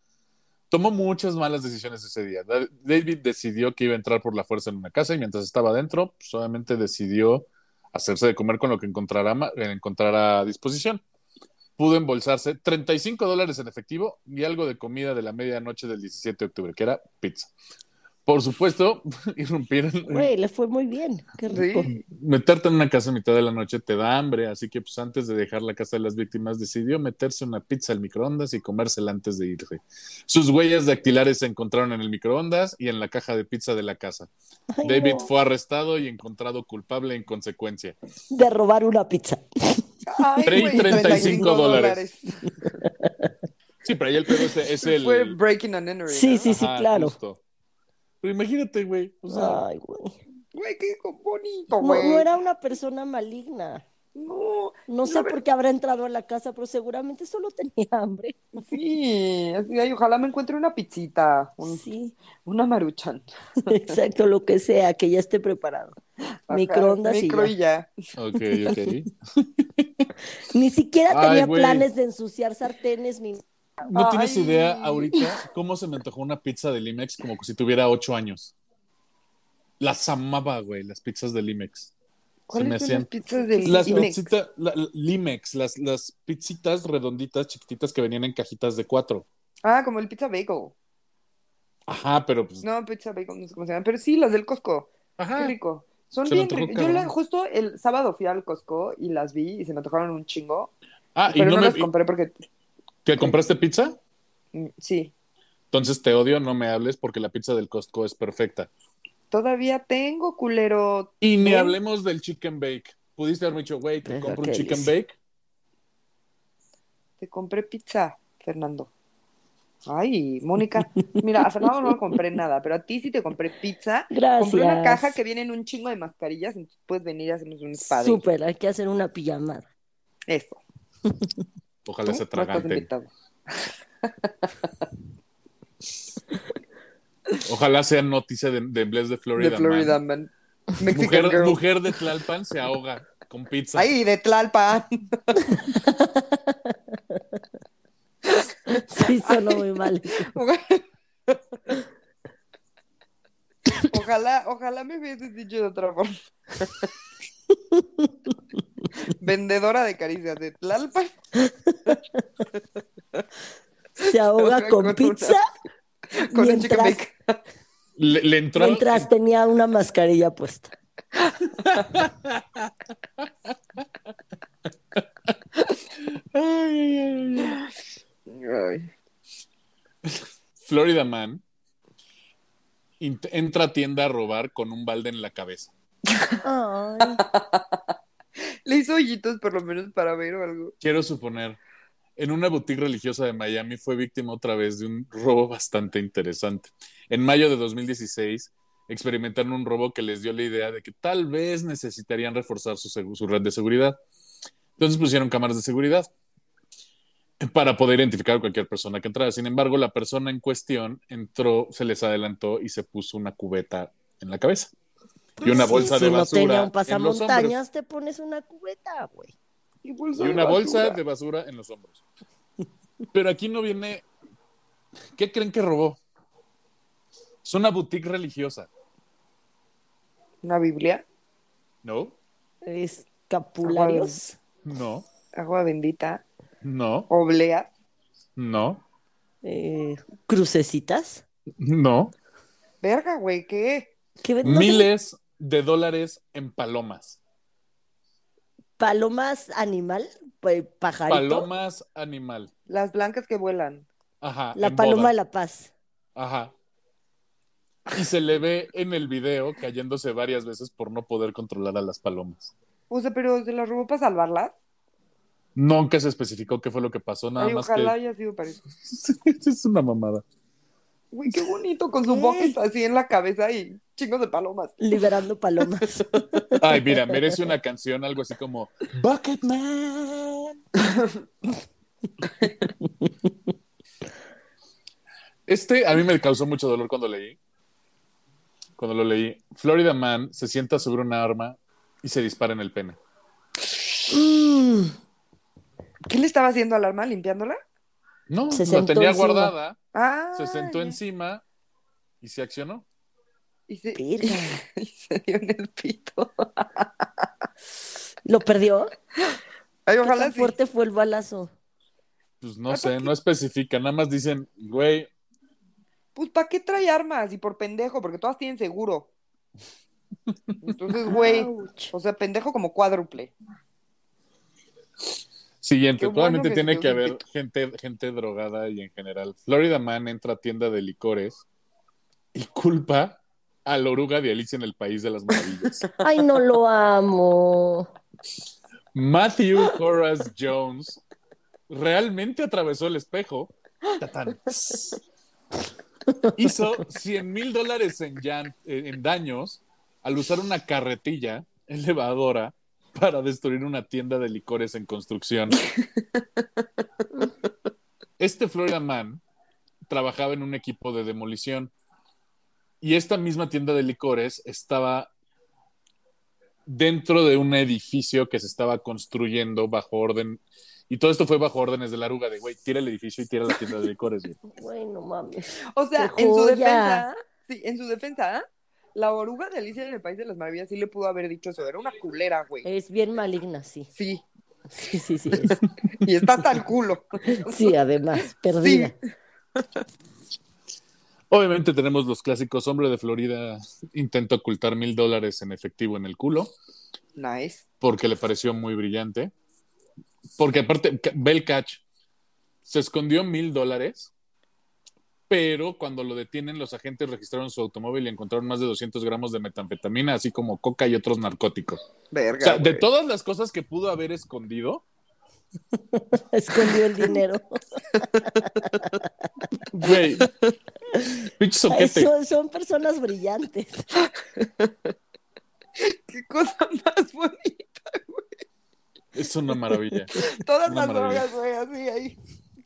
tomó muchas malas decisiones ese día. Da- David decidió que iba a entrar por la fuerza en una casa y mientras estaba adentro, solamente decidió hacerse de comer con lo que encontrara, encontrara a disposición. Pudo embolsarse 35 dólares en efectivo y algo de comida de la medianoche del 17 de octubre, que era pizza. Por supuesto, [LAUGHS] irrumpir en, Güey, le fue muy bien. Qué rico. Sí. meterte en una casa a mitad de la noche te da hambre, así que pues antes de dejar la casa de las víctimas decidió meterse una pizza al microondas y comérsela antes de irse. Sus huellas dactilares se encontraron en el microondas y en la caja de pizza de la casa. Ay, David no. fue arrestado y encontrado culpable en consecuencia. De robar una pizza. Ay, Tre- güey, 35 dólares. Sí, pero ahí el pedo es, es el... Fue breaking and entering. Sí, ¿no? sí, sí, Ajá, claro. justo. Pero imagínate, güey. O sea, Ay, güey. Güey, qué bonito, No, güey. no era una persona maligna. No, No sé por qué habrá entrado a la casa, pero seguramente solo tenía [LAUGHS] hambre. sí, así, ay, ojalá me encuentre una pizzita, un- Sí, una maruchan. [LAUGHS] exacto, lo que sea, que ya esté preparado. Ajá, Microondas y micro ya. y ya. ok, ok. [LAUGHS] Ni siquiera Ay, tenía güey. planes de ensuciar sartenes ni ¿No tienes idea ahorita cómo se me antojó una pizza de Limex como si tuviera ocho años? Las amaba, güey, las pizzas de Limex. Se me ¿Cuáles son hacían las pizzas de las Limex? pizzitas, la- la- Limex, las, las pizzitas redonditas, chiquititas que venían en cajitas de cuatro. Ah, como el pizza bagel. Ajá, pero pues. No, pizza bagel, no sé cómo se llama, pero sí, las del Costco. Qué Ajá. rico. Son Se bien ricas. Yo la- justo el sábado fui al Costco y las vi y se me antojaron un chingo. Ah, y pero no no, me. las compré porque ¿Que compraste pizza? mm, sí. Entonces te odio, no me hables porque la pizza del Costco es perfecta. Todavía tengo, culero. Y ni ¿Eh? hablemos del chicken bake. Pudiste haberme dicho, güey, Deja compro un chicken dice. bake. Te compré pizza, Fernando. Ay, Mónica. Mira, a Fernando no le compré nada, pero a ti sí te compré pizza. Gracias. Compré una caja que viene en un chingo de mascarillas, entonces puedes venir y hacemos un spa. Súper, hay que hacer una pijamada. Eso. [LAUGHS] Ojalá se atraganten. [LAUGHS] Ojalá sea noticia de, de Bless de Florida. De Florida, man. Mujer, girl. mujer de Tlalpan se ahoga con pizza. Ay, de Tlalpan. [LAUGHS] Sí, sonó muy mal. Ojalá, ojalá me hubieses dicho de otra forma. [LAUGHS] Vendedora de caricias de Tlalpan. [LAUGHS] Se ahoga Con con una- pizza Con mientras. Le, le entró. mientras tenía una mascarilla puesta. Ay, ay, ay, ay. Ay. Florida Man entra a tienda a robar con un balde en la cabeza. Le hizo hoyitos por lo menos para ver o algo. Quiero suponer, en una boutique religiosa de Miami fue víctima otra vez de un robo bastante interesante. En mayo de 2016 experimentaron un robo que les dio la idea de que tal vez necesitarían reforzar su, su red de seguridad. Entonces pusieron cámaras de seguridad para poder identificar a cualquier persona que entrara. Sin embargo, la persona en cuestión entró, se les adelantó y se puso una cubeta en la cabeza. Y una sí, bolsa si de no basura tenía un en los hombros. pasamontañas, te pones una cubeta, güey. Y, bolsa y de una bolsa basura. de basura en los hombros. Pero aquí no viene. ¿Qué creen que robó? Es una boutique religiosa, Una Biblia. ¿no? Escapularios. No, Agua bendita. no, Obleas. no, eh, crucecitas. no. Verga, güey, ¿qué? ¿Qué no sé, Miles de dólares en palomas. palomas animal, pues, pajarito. Palomas animal. Las blancas que vuelan. Ajá. la paloma boda. de la paz. Ajá. Y se le ve en el video cayéndose varias veces por no poder controlar a las palomas. O sea, pero se las robó para salvarlas. Nunca se especificó qué fue lo que pasó, nada Ay, más ojalá que. haya sido para eso. [LAUGHS] es una mamada. Güey, qué bonito con su bucket así en la cabeza y chingos de palomas. [LAUGHS] Liberando palomas. [LAUGHS] Ay, mira, merece una canción, algo así como Bucketman. Este a mí me causó mucho dolor cuando leí. cuando lo leí. Florida Man se sienta sobre una arma y se dispara en el pene. Mm, ¿Qué le estaba haciendo al arma? ¿Limpiándola? No, Se la sentó tenía encima. guardada, Ah. se sentó encima y se accionó. Y se, [LAUGHS] y se dio en el pito. ¿Lo perdió? Ay, ¿Qué ojalá tan sí. fuerte fue el balazo? Pues no sé, no especifica, nada más dicen, güey, Pues, ¿para qué trae armas? Y por pendejo, porque todas tienen seguro. Entonces, güey, o sea, pendejo como cuádruple. Siguiente, bueno probablemente que tiene que haber gente, gente drogada y en general. Florida Man entra a tienda de licores y culpa a la oruga de Alicia en el País de las Maravillas. [LAUGHS] Ay, no lo amo. Matthew Horace Jones realmente atravesó el espejo. Tatán. Hizo 100 mil dólares en, llan- en daños al usar una carretilla elevadora para destruir una tienda de licores en construcción. [LAUGHS] Este Florida Man trabajaba en un equipo de demolición y esta misma tienda de licores estaba dentro de un edificio que se estaba construyendo bajo orden. Y todo esto fue bajo órdenes de la aruga de, güey, tira el edificio y tira la tienda de licores. güey. [LAUGHS] Güey, no mames. O sea, ¡Qué en su defensa, sí, en su defensa, la oruga de Alicia en el País de las Maravillas sí le pudo haber dicho eso. Era una culera, güey. Es bien maligna, sí. Sí, Sí, sí, sí. [LAUGHS] es. y está hasta el culo. Sí, además, perdida. Obviamente tenemos los clásicos. Hombre de Florida intenta ocultar mil dólares en efectivo en el culo Nice. porque le pareció muy brillante. Porque aparte, ve el catch. Se escondió mil dólares, pero cuando lo detienen, los agentes registraron su automóvil y encontraron más de 200 gramos de metanfetamina, así como coca y otros narcóticos. Verga. O sea, de todas las cosas que pudo haber escondido, [LAUGHS] Escondió el dinero. [LAUGHS] güey. Son, son personas brillantes. [LAUGHS] Qué cosa más bonita. Es una maravilla. Todas Una las maravilla. drogas, güey, así ahí.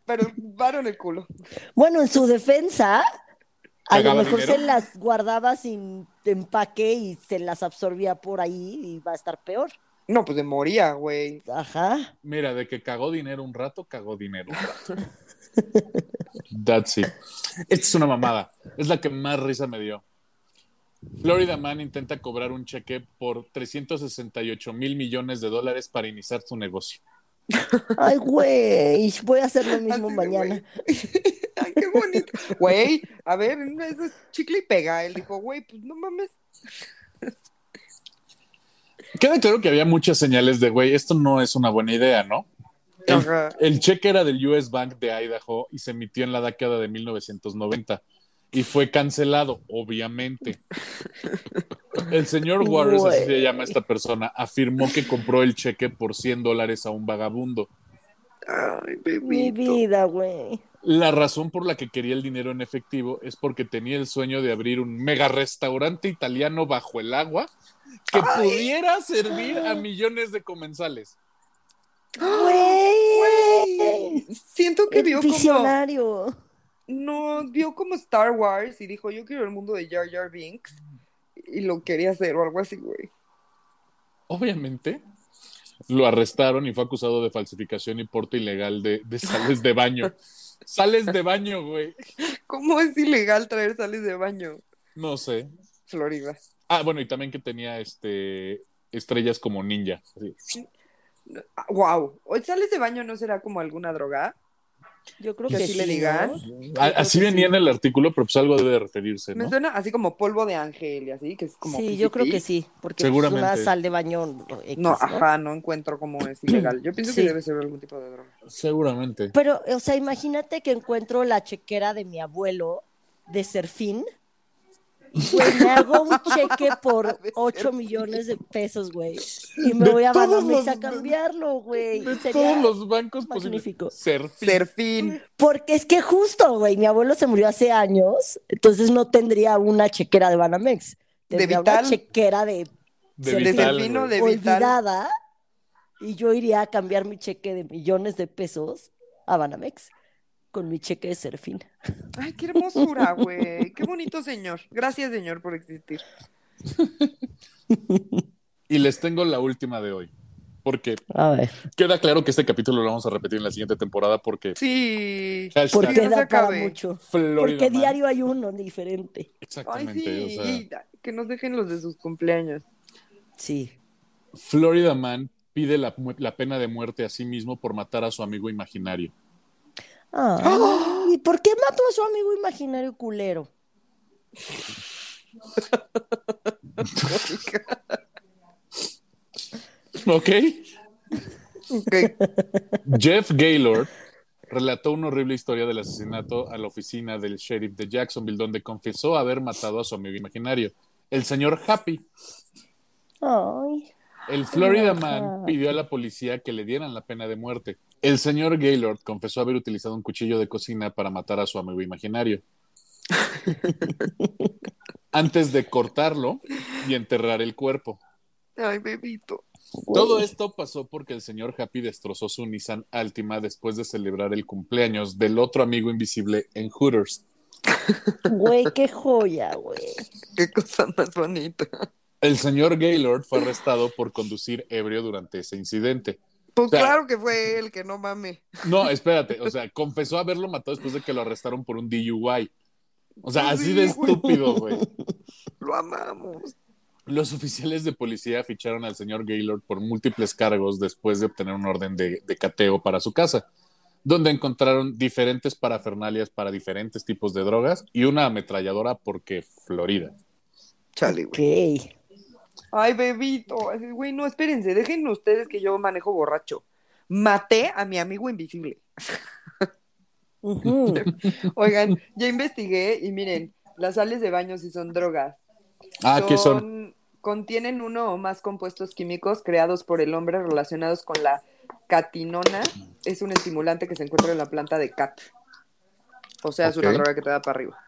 Pero varo en el culo. Bueno, en su defensa, a lo ¿Pagaba mejor dinero? se las guardaba sin empaque y se las absorbía por ahí y va a estar peor. No, pues de moría, güey. Ajá. Mira, de que cagó dinero un rato, cagó dinero un rato. [LAUGHS] That's it. Esta es una mamada. Es la que más risa me dio. Florida Man intenta cobrar un cheque por 368 mil millones de dólares para iniciar su negocio. Ay, güey, voy a hacer lo mismo Así mañana. güey. [LAUGHS] Ay, qué bonito. Güey, a ver, eso es chicle y pega. Él dijo, güey, pues no mames. Queda claro que había muchas señales de, güey, esto no es una buena idea, ¿no? El, cheque era del US Bank de Idaho y se emitió en la década de 1990 y fue cancelado, obviamente. El señor Waters, así se llama esta persona, afirmó que compró el cheque por 100 dólares a un vagabundo. Ay, Mi vida, güey. La razón por la que quería el dinero en efectivo es porque tenía el sueño de abrir un mega restaurante italiano bajo el agua que pudiera servir a millones de comensales. Güey. Siento que El vio como. visionario. No, vio como Star Wars y dijo, yo quiero el mundo de Jar Jar Binks. Y lo quería hacer o algo así, güey. Obviamente, lo arrestaron y fue acusado de falsificación y porte ilegal de, de sales de baño. [LAUGHS] Sales de baño, güey. ¿Cómo es ilegal traer sales de baño? No sé. Florida. Ah, bueno, y también que tenía este estrellas como ninja. así. Wow. ¿O sales de baño no será como alguna droga? Yo creo Que sí, le digan. Así venía sí. en el artículo, pero pues algo debe de referirse, Me ¿no? suena así como polvo de ángel y así, que es como. Sí, yo creo que sí, porque Seguramente. pues, una sal de baño X, No, ¿no? ajá, no encuentro cómo es ilegal. Yo pienso Sí. que debe ser algún tipo de droga. Seguramente. Pero, o sea, imagínate que encuentro la chequera de mi abuelo de Serfín. Güey, me hago un [LAUGHS] cheque por De 8 Serfín. millones de pesos, güey. Y me De voy a Banamex a cambiarlo, güey. De todos los bancos magnífico. posibles. Serfín. Serfín. Porque es que justo, güey, mi abuelo se murió hace años, entonces no tendría una chequera de Banamex. De Tendría una Vital. chequera de De De Vital, Vital. olvidada y yo iría a cambiar mi cheque de millones de pesos a Banamex con mi cheque de serfín. Ay, qué hermosura, güey. Qué bonito señor. Gracias, señor, por existir. [LAUGHS] Y les tengo la última de hoy. Porque A ver. queda claro que este capítulo lo vamos a repetir en la siguiente temporada porque Sí. Porque Que no se da para acabe. mucho. Florida Porque Man. diario hay uno diferente. Ay, Exactamente. sí. o sea, y que nos dejen los de sus cumpleaños. Sí. Florida Man pide la pena de muerte a sí mismo por matar a su amigo imaginario. ¿Y por qué mató a su amigo imaginario culero? ¿Ok? Ok. Jeff Gaylord relató una horrible historia del asesinato a la oficina del sheriff de Jacksonville, donde confesó haber matado a su amigo imaginario, el señor Happy. Ay. El Florida. Man pidió a la policía que le dieran la pena de muerte. El señor Gaylord confesó haber utilizado un cuchillo de cocina para matar a su amigo imaginario. [LAUGHS] Antes de cortarlo y enterrar el cuerpo. Ay, bebito. Todo esto pasó porque el señor Happy destrozó su Nissan Altima después de celebrar el cumpleaños del otro amigo invisible en Hooters. Güey, qué joya, güey. Qué cosa más bonita. El señor Gaylord fue arrestado por conducir ebrio durante ese incidente. Pues O sea- claro que fue él, que no mame. No, espérate, o sea, confesó haberlo matado después de que lo arrestaron por un DUI. O sea, así sí, de estúpido, güey. Lo amamos. Los oficiales de policía ficharon al señor Gaylord por múltiples cargos después de obtener un orden de, de cateo para su casa, donde encontraron diferentes parafernalias para diferentes tipos de drogas y una ametralladora porque Florida. Chale, güey. Ay, bebito. Ay, Güey, no, espérense. Dejen ustedes que yo manejo borracho. Maté a mi amigo invisible. [LAUGHS] Oigan, ya investigué y miren, las sales de baño sí son drogas. Ah, ¿qué son? Contienen uno o más compuestos químicos creados por el hombre relacionados con la catinona. Es un estimulante que se encuentra en la planta de cat. O sea, es una droga que te da para arriba.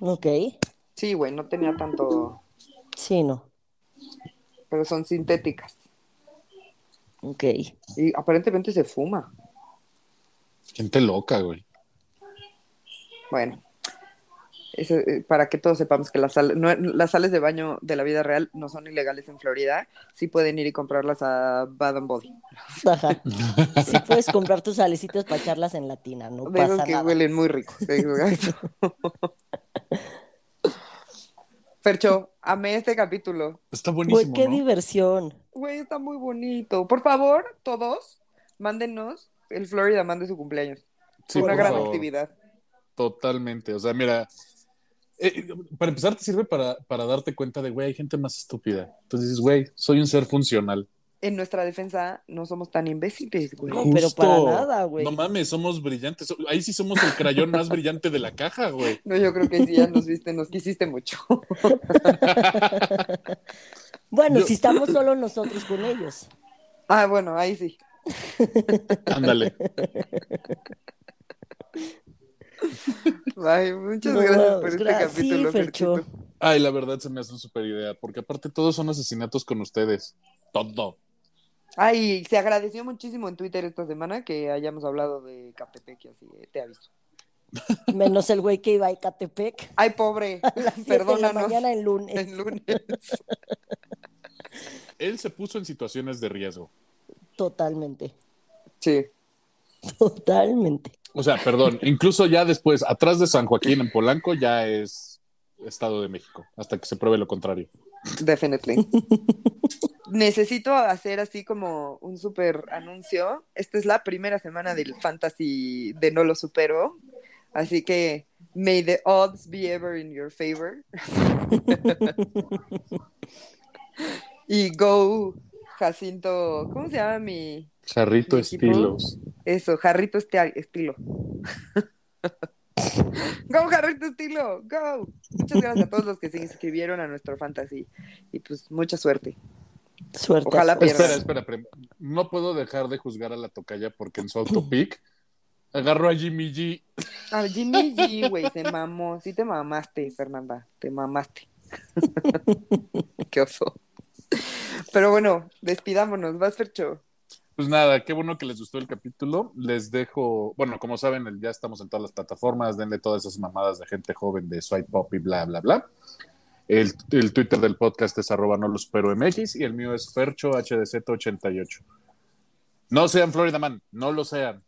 Ok. Sí, güey, no tenía tanto, Sí, no. Pero son sintéticas. Ok. Y aparentemente se fuma. Gente loca, güey. Bueno, eso, eh, para que todos sepamos que las, sal- no- las sales de baño de la vida real no son ilegales en Florida, sí pueden ir y comprarlas a Bad and Body. Ajá. [LAUGHS] Sí puedes comprar tus salecitas para echarlas en latina, no esos pasa que nada. huelen muy rico. [LAUGHS] Fercho, amé este capítulo. Está Güey, buenísimo, qué ¿no? diversión. Güey, está muy bonito. Por favor, todos, mándenos el Florida Man de su cumpleaños. Sí, Una gran favor. actividad. Totalmente. O sea, mira, eh, para empezar te sirve para, para darte cuenta de, güey, hay gente más estúpida. Entonces dices, güey, soy un ser funcional. En nuestra defensa, no somos tan imbéciles, güey. No, pero para nada, güey. No mames, somos brillantes. Ahí sí somos el crayón más brillante de la caja, güey. No, yo creo que sí, ya nos viste, nos quisiste mucho. [LAUGHS] Bueno, Yo- si estamos solo nosotros con ellos. Ah, bueno, ahí sí. [LAUGHS] Ándale. Ay, muchas No, gracias por este capítulo. Ferchito. Ay, la verdad se me hace una super idea, porque aparte todos son asesinatos con ustedes. Todo. Ay, se agradeció muchísimo en Twitter esta semana que hayamos hablado de Catepec y así, eh, te aviso. Menos el güey que iba a Ecatepec Ay, pobre, [LAUGHS] a las 7 de la perdónanos. mañana el lunes. El lunes. [LAUGHS] Él se puso en situaciones de riesgo. Totalmente. Sí. Totalmente. O sea, perdón, incluso ya después, atrás de San Joaquín en Polanco, ya es Estado de México, hasta que se pruebe lo contrario. Definitely. [LAUGHS] Necesito hacer así como un super anuncio. Esta es la primera semana del Fantasy de No Lo Supero. Así que, may the odds be ever in your favor. [LAUGHS] y go, Jacinto. ¿Cómo se llama mi. Jarrito Mi estilos. Eso, Jarrito este estilo. [LAUGHS] Go, Jarrito estilo, go. Muchas gracias a todos los que se inscribieron a nuestro fantasy. Y pues mucha suerte. Suerte. Ojalá a pierda. Espera, espera, espera. No puedo dejar de juzgar a la tocaya porque en su autopic [LAUGHS] agarró a Jimmy G. Ah, Jimmy G, güey, se mamó. Sí te mamaste, Fernanda. Te mamaste. [LAUGHS] Qué oso. Pero bueno, despidámonos. Vas, Fercho. Pues nada, qué bueno que les gustó el capítulo. Les dejo, bueno, como saben, ya estamos en todas las plataformas. Denle todas esas mamadas de gente joven de Swipe Pop y bla, bla, bla. El, el Twitter del podcast es arroba no lo supero MX y el mío es Fercho HDZ88. No sean Florida Man, no lo sean.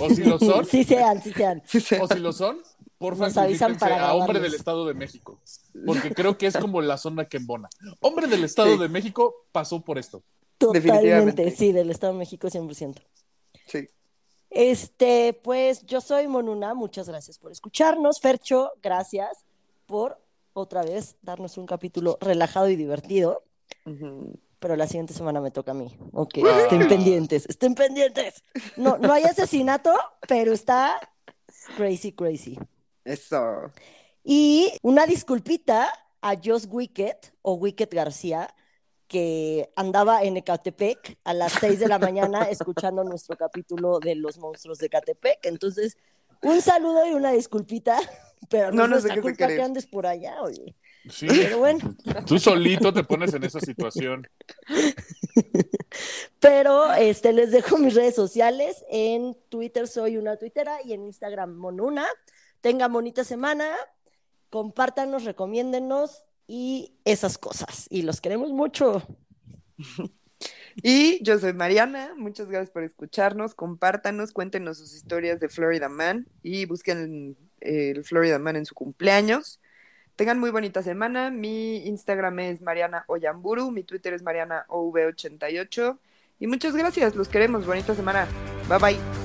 O si lo son, [LAUGHS] Sí sean, sí sean. O si lo son, porfa, Nos avisan para a Hombre del Estado de México. Porque creo que es como la zona que embona. Hombre del Estado Sí. de México pasó por esto. Totalmente, Definitivamente. sí, del Estado de México 100%. Sí. Este, pues yo soy Monuna, muchas gracias por escucharnos. Fercho, gracias por otra vez darnos un capítulo relajado y divertido. Pero la siguiente semana me toca a mí. Ok, Ah. estén pendientes, estén pendientes. No, no hay asesinato, pero está crazy, crazy. Eso. Y una disculpita a Joss Wicked o Wicked García, que andaba en Ecatepec a las 6 de la mañana [LAUGHS] escuchando nuestro capítulo de los monstruos de Ecatepec. Entonces, un saludo y una disculpita, pero no, No es nos nuestra dejes de culpa que andes por allá, oye. Sí, Pero bueno, tú solito te pones en esa situación. [LAUGHS] pero este, les dejo mis redes sociales. En Twitter soy una tuitera y en Instagram monuna. Tengan bonita semana, compártanos, recomiéndennos y esas cosas. Y los queremos mucho. [LAUGHS] Y yo soy Mariana, muchas gracias por escucharnos, compártanos, cuéntenos sus historias de Florida Man y busquen el Florida Man en su cumpleaños. Tengan muy bonita semana, mi Instagram es Mariana Oyamburu, mi Twitter es Mariana OV88 y muchas gracias, los queremos, bonita semana, bye bye.